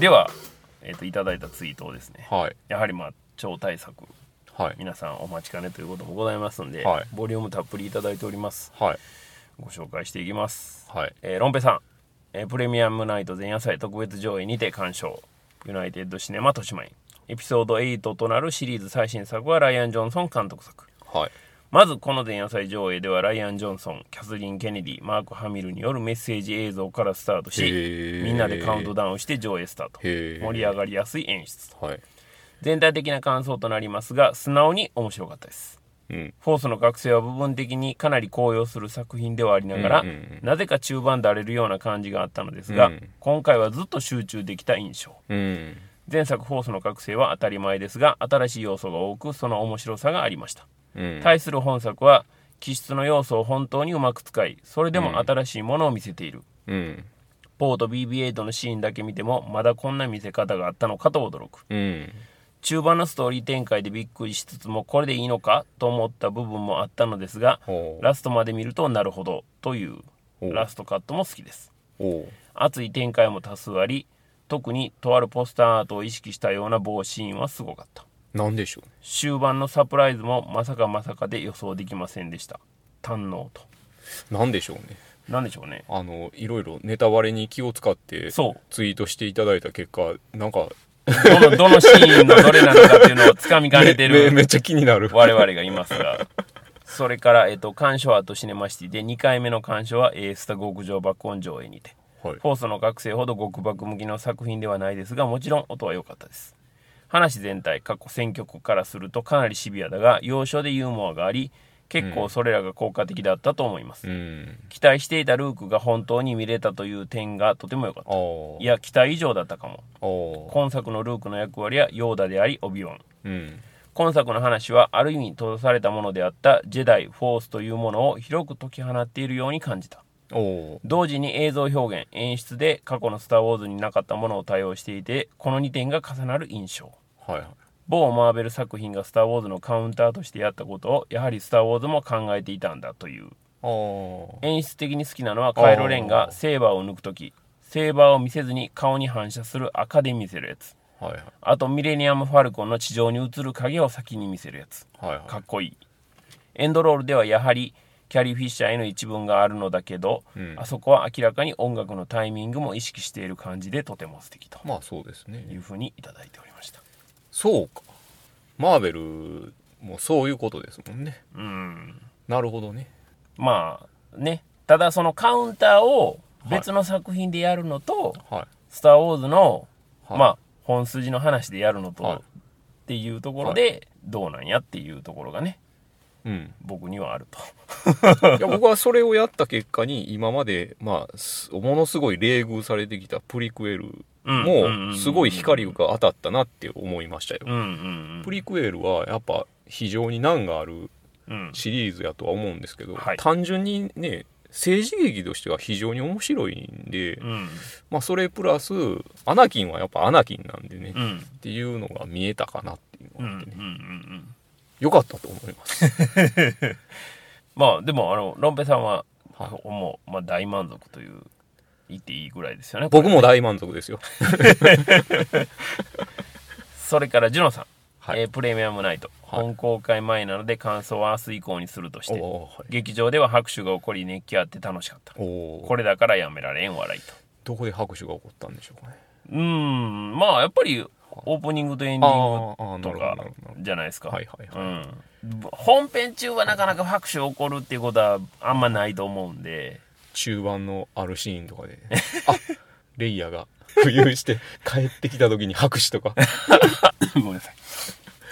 では、えっといただいたツイートをですねはい。やはりまあ超大作はい。皆さんお待ちかねということもございますので、はい。ボリュームたっぷりいただいております。はい。ご紹介していきます、はい。えーロンペさん、えープレミアムナイト前夜祭特別上映にて鑑賞。ユナイテッドシネマ豊島園。エピソード8となるシリーズ最新作はライアン・ジョンソン監督作。はいまずこの前夜祭上映ではライアン・ジョンソンキャスリン・ケネディマーク・ハミルによるメッセージ映像からスタートしみんなでカウントダウンして上映スタート。盛り上がりやすい演出はい。全体的な感想となりますが素直に面白かったです。うん。フォースの覚醒は部分的にかなり高揚する作品ではありながら、うんうんうん。なぜか中盤で荒れるような感じがあったのですが、うん。今回はずっと集中できた印象。うん。前作「フォースの覚醒」は当たり前ですが新しい要素が多くその面白さがありました。うん対する本作は気質の要素を本当にうまく使いそれでも新しいものを見せている、うん。ポート BB8 のシーンだけ見てもまだこんな見せ方があったのかと驚く。うん。中盤のストーリー展開でびっくりしつつもこれでいいのかと思った部分もあったのですがラストまで見るとなるほどというおラストカットも好きです。熱い展開も多数あり特にとあるポスターアートを意識したような棒シーンはすごかったなんでしょうね。終盤のサプライズもまさかまさかで予想できませんでした。堪能と。なんでしょうね。なんでしょうね。あのいろいろネタバレに気を使ってそう。ツイートしていただいた結果なんかどのどのシーンのどれなのかっていうのをつかみかねてるめめっちゃ気になる。我々がいますが。それから、えっと、鑑賞アートシネマシティで2回目の鑑賞は、えースタ極上爆音上映にて。はい。フォースの学生ほど極爆向きの作品ではないですがもちろん音は良かったです話全体過去選曲からするとかなりシビアだが要所でユーモアがあり結構それらが効果的だったと思います、うん。期待していたルークが本当に見れたという点がとても良かった。いや期待以上だったかも。今作のルークの役割はヨーダでありオビワン。うん。今作の話はある意味閉ざされたものであったジェダイ・フォースというものを広く解き放っているように感じた同時に映像表現演出で過去の「スター・ウォーズ」になかったものを対応していてこの2点が重なる印象。はいはい。某マーベル作品が「スター・ウォーズ」のカウンターとしてやったことをやはり「スター・ウォーズ」も考えていたんだという。演出的に好きなのはカイロ・レンがセーバーを抜く時セーバーを見せずに顔に反射する赤で見せるやつ。はいはい。あとミレニアム・ファルコンの地上に映る影を先に見せるやつ。はいはい。かっこいい。エンドロールではやはりキャリー・フィッシャーへの一文があるのだけど、うん。あそこは明らかに音楽のタイミングも意識している感じでとても素敵とまあそうですね。いうふうにいただいておりました。そうか。マーベルもそういうことですもんね。うん。なるほどね。まあねただそのカウンターを別の作品でやるのと「はい。スター・ウォーズの」はい。まあ本筋の話でやるのと、はい。っていうところでどうなんやっていうところがねうん僕にはあると。いや僕はそれをやった結果に今までまあすものすごい冷遇されてきたプリクエルうんもすごい光が当たったなって思いましたよ。うんうんプリクエルはやっぱ非常に難があるうん。シリーズやとは思うんですけど、はい。単純にね政治劇としては非常に面白いんで、うん。まあそれプラスアナキンはやっぱアナキンなんでね、っうん。ていうのが見えたかなっていううんうんうんうのがあってね、んよかったと思います。まあでもあのロンペさんは、はいもう、まあ、大満足という言っていいぐらいですよね。僕も大満足ですよ。それからジュノさん、はい。えープレミアムナイト、はい。本公開前なので感想は明日以降にするとしてはい。劇場では拍手が起こり熱気あって楽しかった。これだからやめられん笑いと。どこで拍手が起こったんでしょうかね。うーん。まあやっぱりオープニングとエンディングとかじゃないですか。はいはいはい。うん、本編中はなかなか拍手起こるっていうことはあんまないと思うんで。中盤のあるシーンとかで。あレイヤーが浮遊して 帰ってきた時に拍手とか。ごめんなさい。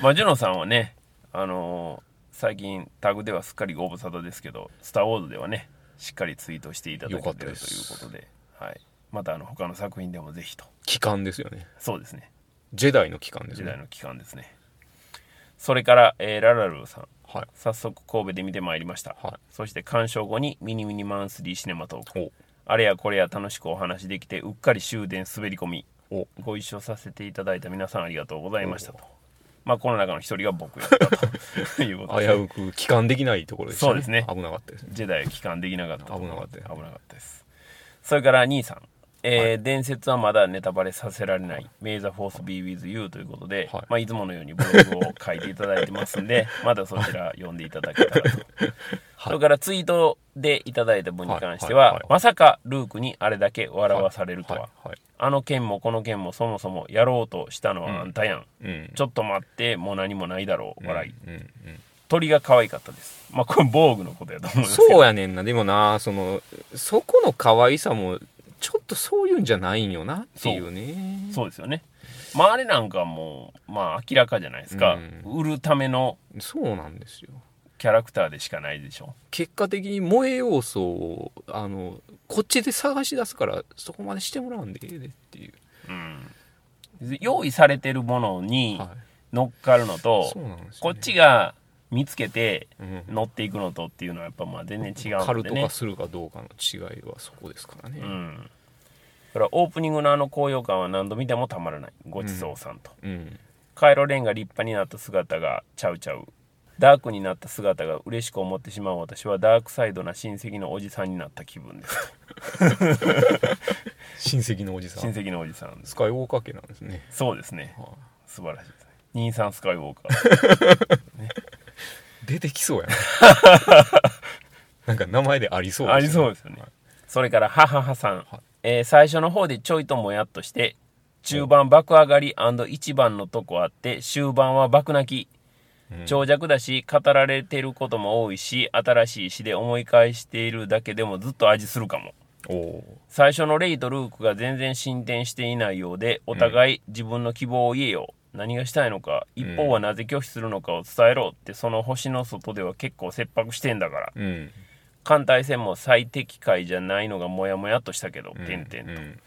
まあ、ジュノさんはね、あのー最近タグではすっかりご無沙汰ですけど、スター・ウォーズではね、しっかりツイートしていただけよかてるということで、はい。またあの他の作品でもぜひと。期間ですよね。そうですね。ジェダイの期間ですね時代の期間ですね。それから、えーララルーさん。はい早速神戸で見てまいりました。はいそして鑑賞後にミニミニマンスリーシネマトーク。おあれやこれや楽しくお話できて、うっかり終電滑り込み。おご一緒させていただいた皆さんありがとうございましたと。まあ、この中の一人が僕やったということで、危うく帰還できないところでしたねそうですね危なかったですねジェダイは帰還できなかった危なかったよ危なかったです。それから兄さん、えー伝説はまだネタバレさせられない「May the Force be with you」ということで、はい。いまあ、いつものようにブログを書いていただいてますんで まだそちら読んでいただけたらと、それからツイートでいただいた分に関しては、はい。はい。はい。まさかルークにあれだけ笑わされるとは、はい。はい。あの件もこの件もそもそもやろうとしたのはあんたやん、うん。ちょっと待ってもう何もないだろう笑い、うん。うん。鳥が可愛かったです。まあこれ防具のことやと思いますけど。そうやねんな。でもなそのそこの可愛さもちょっとそういうんじゃないんよなっていうね。そう。ですよね。まああれなんかもうまあ明らかじゃないですか、う売るためのそうなんですよ。キャラクターでしかないでしょ。結果的に萌え要素をあのこっちで探し出すからそこまでしてもらうんでええでっていう、うん。用意されてるものにはい、乗っかるのと、そうなんですよ、ね、こっちが見つけてうん。乗っていくのとっていうのはやっぱまあ全然違うカのでね。ルト化するかどうかの違いはそこですからね、うん。だからオープニングのあの高揚感は何度見てもたまらない。ごちそうさんと、うん。カイロレンが立派になった姿がちゃうちゃう。ダークになった姿が嬉しく思ってしまう私はダークサイドな親戚のおじさんになった気分です。親戚のおじさん。親戚のおじさんスカイウォーカー家なんですね、そうですね。は素晴らしいですね。兄さんスカイウォーカー。い 出てきそうやな。なんか名前でありそうありそうですよね、それから母はさん、えー最初の方でちょいともやっとして中盤爆上がり一番のとこあって終盤は爆泣き。うん。長尺だし語られてることも多いし新しい詩で思い返しているだけでもずっと味するかも。最初のレイとルークが全然進展していないようでお互い自分の希望を言えよ、何がしたいのか一方はなぜ拒否するのかを伝えろってその星の外では結構切迫してんだから。うん。艦隊戦も最適解じゃないのがモヤモヤっとしたけど、うん。点々と。うん。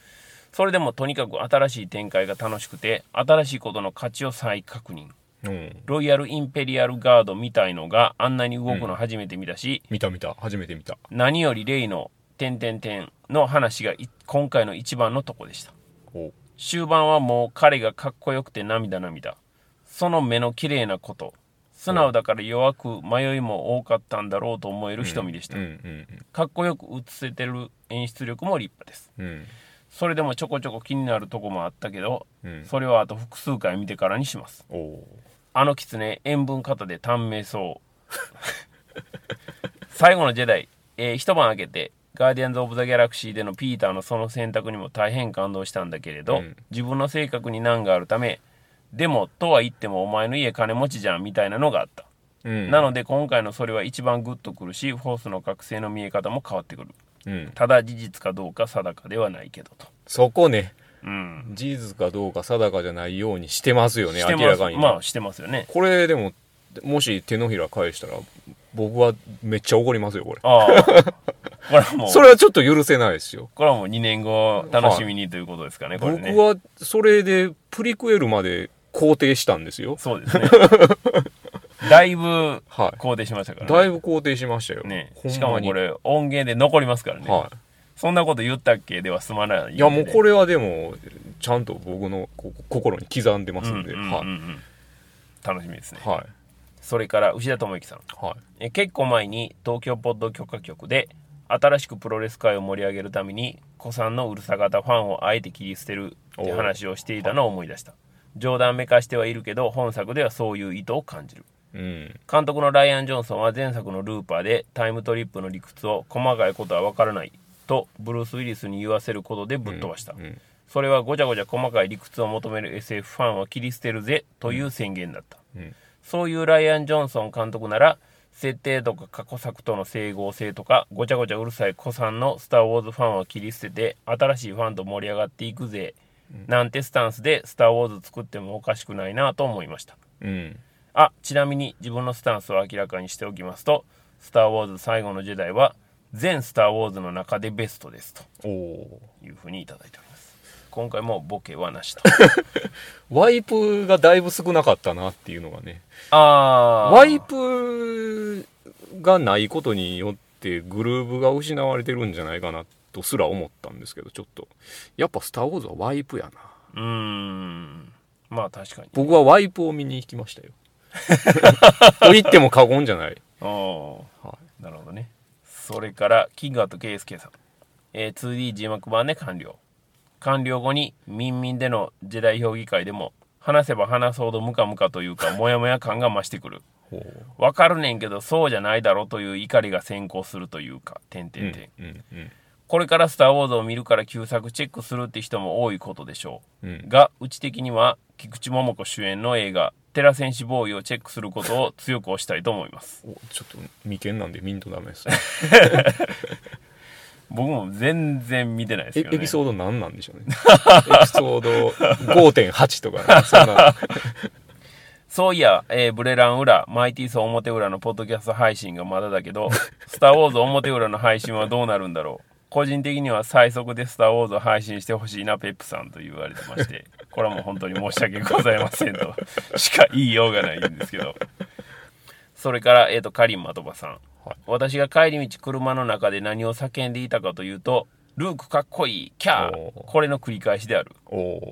それでもとにかく新しい展開が楽しくて新しいことの価値を再確認。うん。ロイヤル・インペリアル・ガードみたいのがあんなに動くの初めて見たし、見た見た。初めて見た。何よりレイの「点々点」の話がい今回の一番のとこでした。お終盤はもう彼がかっこよくて涙涙。その目の綺麗なこと。素直だから弱く迷いも多かったんだろうと思える瞳でした、かっこよく映せてる演出力も立派です。うん。うんそれでもちょこちょこ気になるとこもあったけどうん。それはあと複数回見てからにします。あの狐塩分過多で短命そう。最後のジェダイ、えー一晩明けてガーディアンズ・オブ・ザ・ギャラクシーでのピーターのその選択にも大変感動したんだけれど、うん。自自分の性格に難があるためでもとは言ってもお前の家金持ちじゃんみたいなのがあった、うん。なので今回のそれは一番グッとくるしフォースの覚醒の見え方も変わってくる。うん。ただ事実かどうか定かではないけどと。そこね。うん。事実かどうか定かじゃないようにしてますよね明らかに。ねまあしてますよね。これでももし手のひら返したら僕はめっちゃ怒りますよこれ。ああ。これはもう。それはちょっと許せないですよ。これはもう2年後楽しみにということですかね、これね。僕はそれでプリクエルまで肯定したんですよ。そうですね。だいぶは肯定しましたからいね。だいぶ肯定しましたよ、ね。しかもこれ音源で残りますからね。はそんなこと言ったっけ？では済まない、いいやもうこれれはでもちゃんと僕のこ心に刻んでますんで、うんうんうんうん楽しみですね。はいそれから牛田智之さん。はい。え結構前に東京ポッド許可局で新しくプロレス界を盛り上げるために古参のうるさ型ファンをあえて切り捨てるって話をしていたのを思い出した。冗談めかしてはいるけど本作ではそういう意図を感じる。うん。監督のライアン・ジョンソンは前作のルーパーでタイムトリップの理屈を細かいことは分からないとブルース・ウィリスに言わせることでぶっ飛ばした、うん。それはごちゃごちゃ細かい理屈を求める SF ファンは切り捨てるぜという宣言だった、うんそういうライアン・ジョンソン監督なら設定とか過去作との整合性とかごちゃごちゃうるさい子さんの「スター・ウォーズ」ファンは切り捨てて新しいファンと盛り上がっていくぜ、なんてスタンスで「スター・ウォーズ」作ってもおかしくないなと思いました。うん。あちなみに自分のスタンスを明らかにしておきますと「スター・ウォーズ最後のジェダイ」は全「スター・ウォーズ」の中でベストですと。いうふうにいただいております今回もボケはなしと。ワイプがだいぶ少なかったなっていうのがね。あー。ワイプがないことによってグルーブが失われてるんじゃないかなとすら思ったんですけどちょっと。やっぱ「スター・ウォーズ」はワイプやな。うーん。まあ確かに。僕はワイプを見に行きましたよ。と言っても過言じゃない、ああはなるほどね。それからキングアット KSK さん、えー 2D 字幕版で完了完了後に民民でのジェダイ評議会でも話せば話すほどムカムカというかモヤモヤ感が増してくる。わかるねんけどそうじゃないだろという怒りが先行するというか点々点。これから「スター・ウォーズ」を見るから旧作チェックするって人も多いことでしょう、うん。がうち的には菊池桃子主演の映画「テラ戦士ボーイ」をチェックすることを強く推したいと思います。おちょっと眉間なんで見んとダメですね 僕も全然見てないですエけど、ね、エピソード何なんでしょうね エピソード5.8とか、ね、そんなそういや、えーブレラン裏、マイティーソー表裏のポッドキャスト配信がまだだけど、スター・ウォーズ表裏の配信はどうなるんだろう。個人的には最速でスター・ウォーズを配信してほしいな、ペップさんと言われてまして、これはもう本当に申し訳ございませんとしか言いようがないんですけど。それから、えっ、と、カリン・マトバさん。はい私が帰り道車の中で何を叫んでいたかというと、ルークかっこいい、キャーこれの繰り返しである。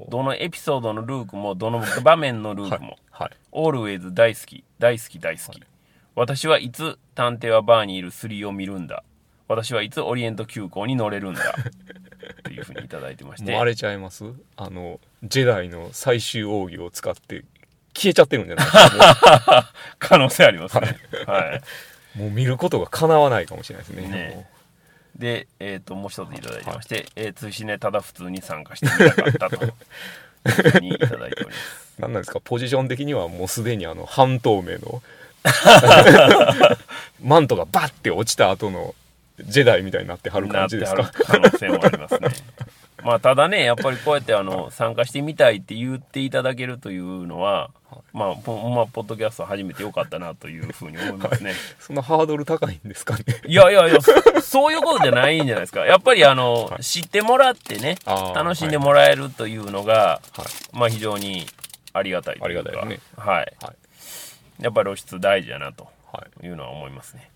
どのエピソードのルークも、どの場面のルークも、はいオールウェイズ大好き、大好き、大好き。私はいつ探偵はバーにいる3を見るんだ。私はいつオリエント急行に乗れるんだ。というふうにいただいてまして。もうあれちゃいます？あのジェダイの最終奥義を使って消えちゃってるんじゃないですか？可能性ありますね。はい。もう見ることが叶わないかもしれないですねねで、えっ、と、もう一ついただいてまして、えー、追試ね、ただ普通に参加してみたかったと。いうふうにいただいております。何なんですか？ポジション的にはもうすでにあの半透明の マントがバッて落ちた後のジェダイみたいになってはる感じですか？可能性もありますね。まあただねやっぱりこうやってあの参加してみたいって言っていただけるというのは、まあポまあポッドキャスト始めてよかったなというふうに思いますね。そんなハードル高いんですかねいやいやいやそそういうことじゃないんじゃないですか。やっぱりあの、知ってもらってね楽しんでもらえるというのが、はいまあ非常にありがたいというかありがたいですねはい。はいやっぱり露出大事やなとはいいうのは思いますね。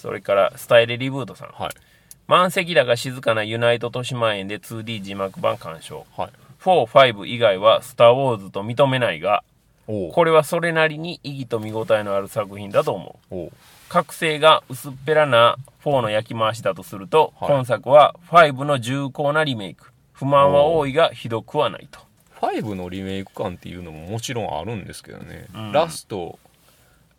それからスタイルリブートさん。はい満席だが静かなユナイト豊島園で 2D 字幕版鑑賞。はい。4、5以外はスター・ウォーズと認めないが、これはそれなりに意義と見応えのある作品だと思う。覚醒が薄っぺらな4の焼き回しだとすると、はい。今作は5の重厚なリメイク。不満は多いがひどくはないと。5のリメイク感っていうのももちろんあるんですけどね、うん。ラスト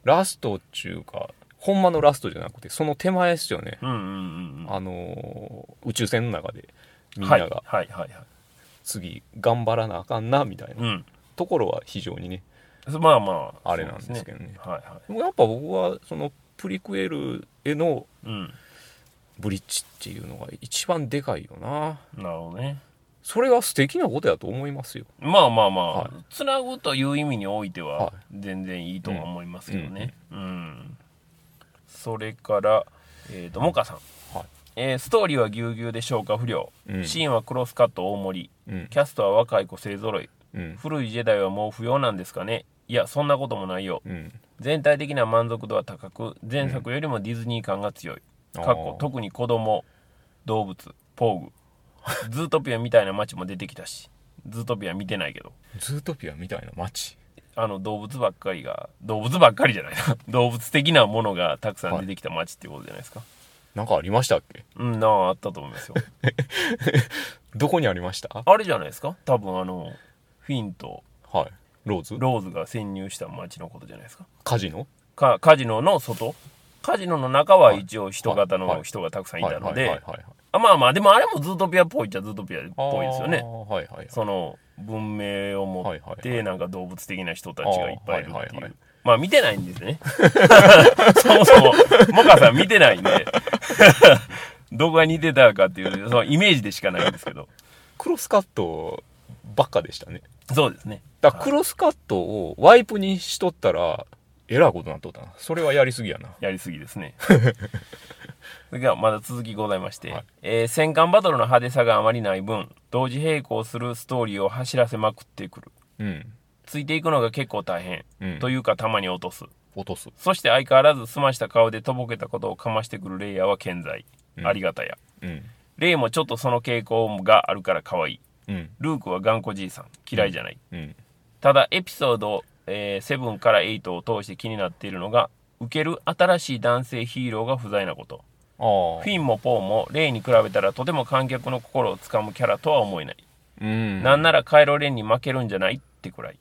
ラストっちゅうかほんまのラストじゃなくてその手前ですよね、うんうんうんあのー宇宙船の中でうん。みんながはいはいはいはい。次頑張らなあかんなみたいなうん。ところは非常にねまあまあ。あれなんですけどねそうはいはでもやっぱ僕はそのプリクエルへのい。うん。ブリッジっていうのが一番でかいよななるほどね。それは素敵なことやと思いますよまあまあまあ、はいつなぐという意味においてはは全然いいとは思いますけどね。うん。それから、えっ、と、モカさん。はい。えーストーリーはぎゅうぎゅうで消化不良、うん。シーンはクロスカット大盛り。うん。キャストは若い子勢ぞろい。うん。古いジェダイはもう不要なんですかね。いやそんなこともないよ。うん。全体的な満足度は高く前作よりもディズニー感が強い、過去特に子供動物ポーグ。ズートピアみたいな街も出てきたし。ズートピア見てないけど。ズートピアみたいな街？あの動物ばっかりが動物ばっかりじゃないな。動物的なものがたくさん出てきた街っていうことじゃないですか、なんかありましたっけ？うんなああったと思いますよ。どこにありました？あれじゃないですか？多分あのフィンとはい。ローズ？ローズが潜入した街のことじゃないですか。カジノ？かカジノの外？カジノの中は一応人型はい。の人がたくさんいたので。はいはいはいはいあまあまあでもあれもズートピアっぽいっちゃズートピアっぽいですよね。はいはいはい。その文明を持ってなんか動物的な人たちがいっぱいいるっていう。はいはいはい。まあ見てないんですね。そもそもモカさん見てないんで。どこが似てたかっていうそのイメージでしかないんですけど。クロスカットばっかでしたね。そうですね。だクロスカットをワイプにしとったらえらいことなっとったなそれはやりすぎやなやりすぎですね。そ れではまだ続きございまして、はいえー戦艦バトルの派手さがあまりない分、同時並行するストーリーを走らせまくってくる。うんついていくのが結構大変。うんというかたまに落とす。落とすそして相変わらず澄ました顔でとぼけたことをかましてくるレイヤーは健在。うんありがたや。うんレイもちょっとその傾向があるから可愛い。うんルークは頑固じいさん。嫌いじゃない。うんただエピソード、えー7から8を通して気になっているのが、受ける新しい男性ヒーローが不在なこと。フィンもポーもレイに比べたらとても観客の心をつかむキャラとは思えない。うん。なんならカイロレンに負けるんじゃないってくらい。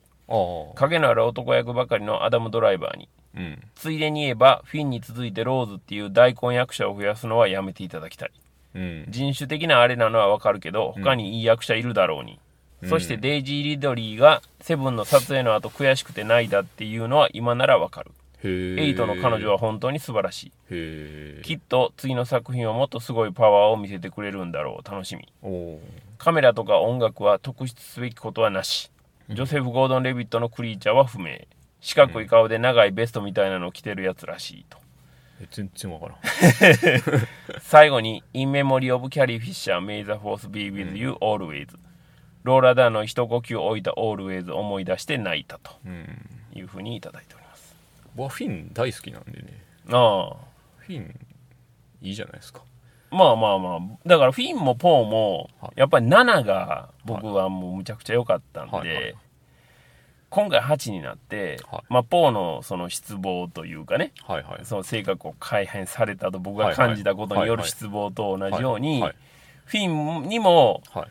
影のある男役ばかりのアダム・ドライバーに。うん。ついでに言えばフィンに続いてローズっていう大根役者を増やすのはやめていただきたい。うん。人種的なあれなのはわかるけど他にいい役者いるだろうに、そしてデイジー・リドリーが Seven の撮影の後悔しくて泣いたっていうのは今ならわかる。 Eight の彼女は本当に素晴らしい。きっと次の作品はもっとすごいパワーを見せてくれるんだろう楽しみ。カメラとか音楽は特筆すべきことはなし。ジョセフ・ゴードン・レビットのクリーチャーは不明。四角い顔で長いベストみたいなのを着てるやつらしいと。え全然わからん。最後に「In Memory of Carrie Fisher May the Force be with you always」ローラ・ダーの一呼吸を置いた Always 思い出して泣いたとうん。いうふうにいただいております。僕はフィン大好きなんでね。ああ。フィンいいじゃないですか。まあまあまあ。だからフィンもポーもはい。やっぱり7が僕はもうむちゃくちゃ良かったんで、はいはい。今回8になって、はい。まあポーのその失望というかねはいはい。その性格を改変されたと僕が感じたことによる失望と同じようにはい。フィンにもはい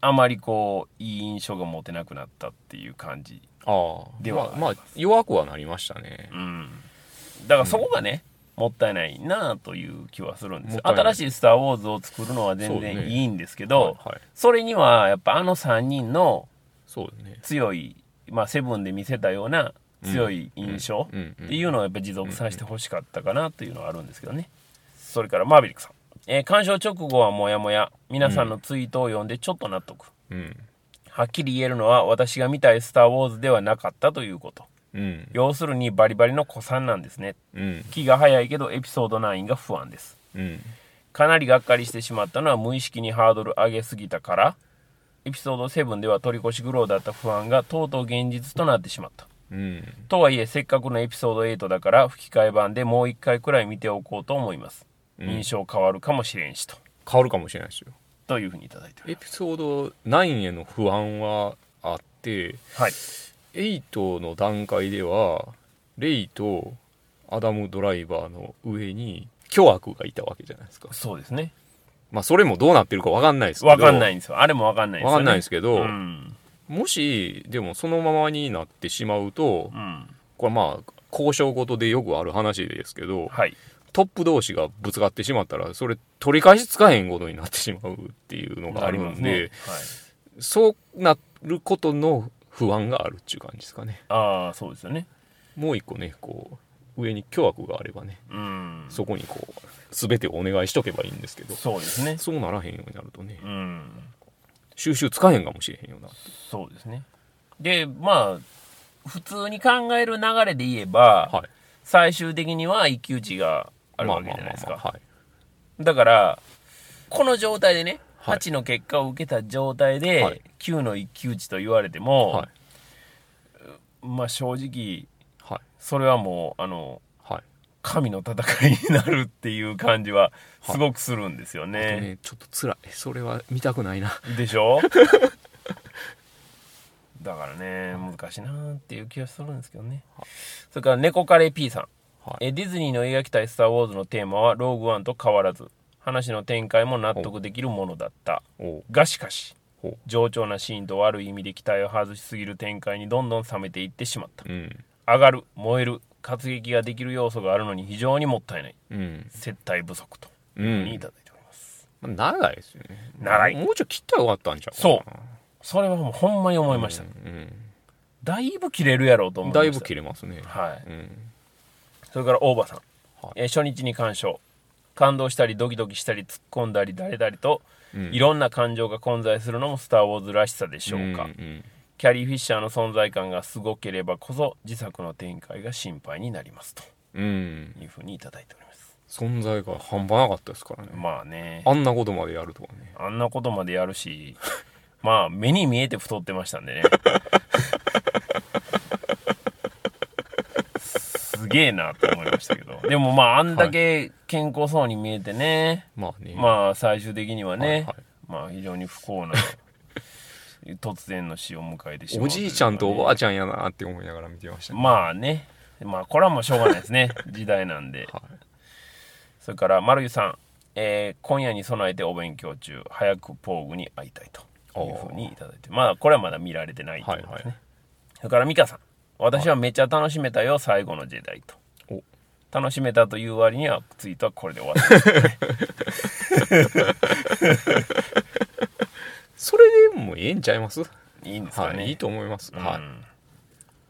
あまりこういい印象が持てなくなったっていう感じああ。ではまあ、まあ弱くはなりましたね。うん。だからそこがね、もったいないなという気はするんです新しい「スター・ウォーズ」を作るのは全然いいんですけどはいはい。それにはやっぱあの3人の強い、まあ、セブンで見せたような強い印象うん。うん。っていうのをやっぱ持続させてほしかったかなというのはあるんですけどね。それからマーベリックさん。えー鑑賞直後はもやもや。皆さんのツイートを読んでちょっと納得。うんはっきり言えるのは私が見たいスター・ウォーズではなかったということ。うん要するにバリバリの古参なんですね。うん気が早いけどエピソード9が不安です。うんかなりがっかりしてしまったのは無意識にハードル上げすぎたから、エピソード7では取り越し苦労だった不安がとうとう現実となってしまった。うんとはいえせっかくのエピソード8だから吹き替え版でもう一回くらい見ておこうと思います、うん印象変わるかもしれんしと。変わるかもしれないですよ。というふうにいただいておりエピソード9への不安はあってます8の段階ではレイとアダム・ドライバーの上に巨悪がいたわけじゃないですか。はいそうですね。まあそれもどうなってるか分かんないですけど。わかんないんですよ。あれもわかんないですよ、ね、分かんないですけど、うん、もしでもそのままになってしまうとうん、これまあ交渉事でよくある話ですけどはいトップ同士がぶつかってしまったらそれ取り返しつかへんことになってしまうっていうのがあるので、ね。そうなることの不安があるっていう感じですかね。はい、ああそうですよね。もう一個ねこう上に巨悪があればねうん。そこにこう全てお願いしとけばいいんですけどそうですね。そうならへんようになるとねうん。収集つかへんかもしれへんような。そうですね。でまあ普通に考える流れで言えば、はい。最終的には一騎打ちがあるわけじゃないですか、はい。だからこの状態でね、はい。8の結果を受けた状態で、はい。9の一騎打ちと言われても、はい。まあ正直はい。それはもうあのはい。神の戦いになるっていう感じはすごくするんですよあとね。ねちょっと辛い。それは見たくないな。でしょ？だからね難しいなっていう気がするんですけどね。それから猫カレー P さん。はい。えディズニーの描きたい「スター・ウォーズ」のテーマはローグワンと変わらず。話の展開も納得できるものだった。がしかし冗長なシーンと悪い意味で期待を外しすぎる展開にどんどん冷めていってしまった。うん。上がる燃える活撃ができる要素があるのに非常にもったいない。うん。接待不足と。にいんただいております、まあ長いですよね。長い。もうちょい切ったらよかったんちゃうそう。それはもうほんまに思いました、うだいぶ切れるやろうと思ん、いました。だいぶ切れますね。はい。うんそれから大場さん、はい。えー初日に鑑賞感動したりドキドキしたり突っ込んだり誰々と、うん。いろんな感情が混在するのも「スター・ウォーズ」らしさでしょうか、んんキャリー・フィッシャーの存在感がすごければこそ自作の展開が心配になりますと。うん。いうふうにいただいております。存在が半端なかったですからね。まあね。あんなことまでやるとはね。あんなことまでやるし まあ目に見えて太ってましたんでね すげえなと思いましたけど。でもまああんだけ健康そうに見えてね、まあね。まあ最終的にはね、はいはい。まあ非常に不幸な突然の死を迎えてしまうおじいちゃんとおばああちゃんやなって思いながら見てましたねまあね。まあこれはもうしょうがないですね。時代なんで。はい。それから丸湯さん、えー今夜に備えてお勉強中早くポーグに会いたいというふうにいただいて。まだこれはまだ見られてないと思いますね、それから美香さん私はめっちゃ楽しめたよ最後のジェダイと。お。楽しめたという割にはツイートはこれで終わってますね。それでもええんちゃいます？いいんですかね、はいいいと思います、うん。はい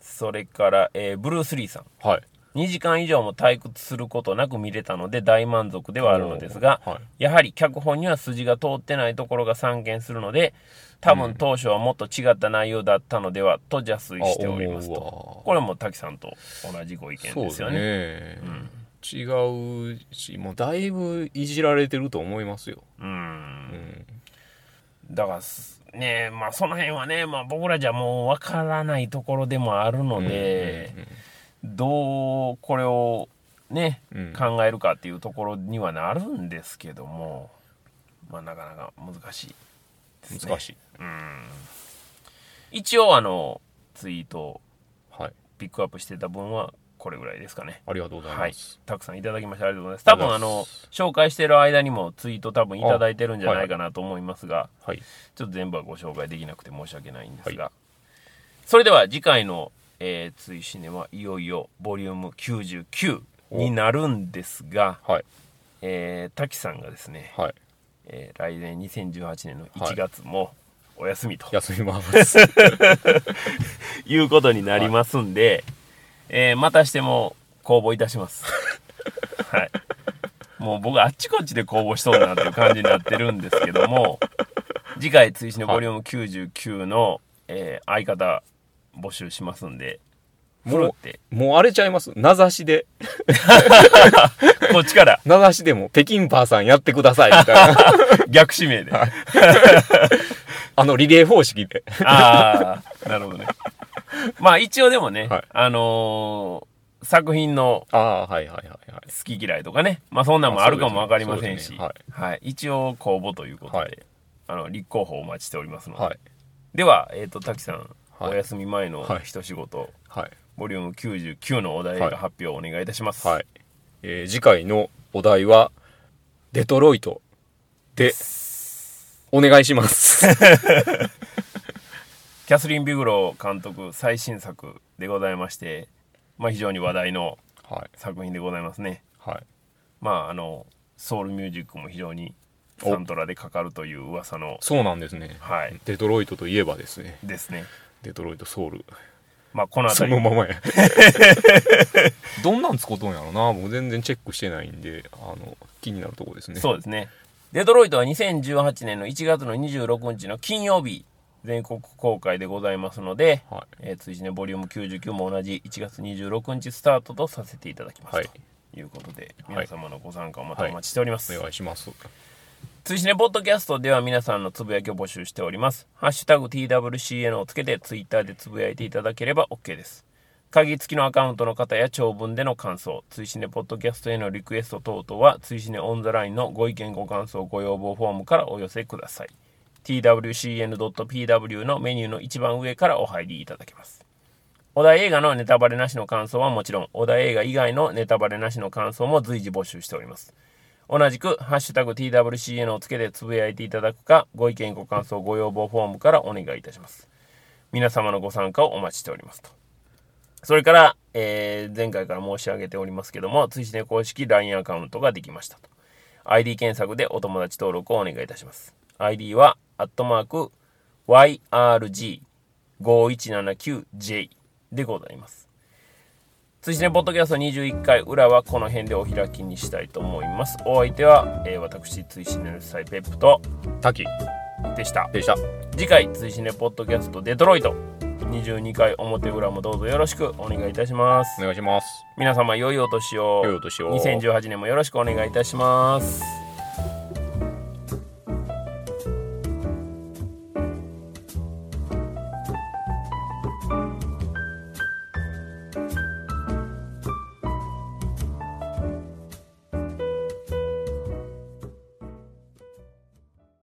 それから、えーブルース・リーさん。はい2時間以上も退屈することなく見れたので大満足ではあるのですが、はい。やはり脚本には筋が通ってないところが散見するので多分当初はもっと違った内容だったのではと邪推しておりますと。わこれも滝さんと同じご意見ですよね。ね、違うしもうだいぶいじられてると思いますよ、うん。うん、だからすねまあその辺はね、まあ、僕らじゃもうわからないところでもあるので、どうこれをね、うん。考えるかっていうところにはなるんですけどもまあなかなか難しいですね。難しい、一応あのツイートをはい。ピックアップしてた分はこれぐらいですかね。ありがとうございはい。ます、たくさんいただきましてありがとうございます。多分あの紹介してる間にもツイート多分いただいてるんじゃないかなと思いますが、はいちょっと全部はご紹介できなくて申し訳ないんですが、はそれでは次回の「えー、追シネ」はいよいよボリューム99になるんですが、はい。えー、滝さんがですね、はい。えー来年2018年の1月もお休みと。休みます。いうことになりますんで、えーまたしても公募いたします。はい。もう僕あっちこっちで公募しそうなっていう感じになってるんですけども、次回追試のボリューム99の、えー相方募集しますんで、もって、うもう荒れちゃいます。名指しで。こっちから。名指しでも北京パーさんやってくださいみたいな。逆指名で。あ あのリレー方式で。あー、なるほどね。まあ一応でもね、はい。あのー作品のああはいはいはいはい。好き嫌いとかね、まあそんなんもあるかもわかりませんし、そうですね。はい、一応公募ということで、はい。あの立候補お待ちしておりますので、はい。では、えっ、と滝さん、はいお休み前のはい。一仕事、はい。ボリューム99のお題が発表をお願いいたします。はい、えー次回のお題はデトロイト。でお願いします。キャスリン・ビグロー監督最新作でございまして、まあ、非常に話題のはい。作品でございますね。はい。まああのソウルミュージックも非常にサントラでかかるという噂の。そうなんですね。はい。デトロイトといえばですね。ですね。デトロイトソウルまあこのそ辺り。のままや。どんなんつことんやろな。もう全然チェックしてないんであの気になるとこですね。そうですね。デトロイトは2018年の1月の26日の金曜日、全国公開でございますので、はえー、追試ねボリューム99も同じ1月26日スタートとさせていただきます、はい。ということで、はい。皆様のご参加をまたお待ちしております。お願いします追試ねポッドキャストでは皆さんのつぶやきを募集しております。ハッシュタグ TWCN をつけてツイッターでつぶやいていただければ OK です。鍵付きのアカウントの方や長文での感想、追試ねポッドキャストへのリクエスト等々は、追試ねオンザラインのご意見ご感想ご要望フォームからお寄せください。twcn.pw のメニューの一番上からお入りいただけます。お題映画のネタバレなしの感想はもちろん、お題映画以外のネタバレなしの感想も随時募集しております。同じく、ハッシュタグ TWCN をつけてつぶやいていただくか、ご意見ご感想ご要望フォームからお願いいたします。皆様のご参加をお待ちしておりますと。それから、えー前回から申し上げておりますけども、追試ね公式 LINE アカウントができましたと。ID 検索でお友達登録をお願いいたします。ID は、アットマーク、YRG5179J でございます。追試ねポッドキャスト21回裏はこの辺でお開きにしたいと思います。お相手は、えー私、追試ねの主催ペップと滝。でした。でした。次回追試ねポッドキャストデトロイト。22回表裏もどうぞよろしくお願いいたします。お願いします。皆様良いお年を。良いお年を。2018年もよろしくお願いいたします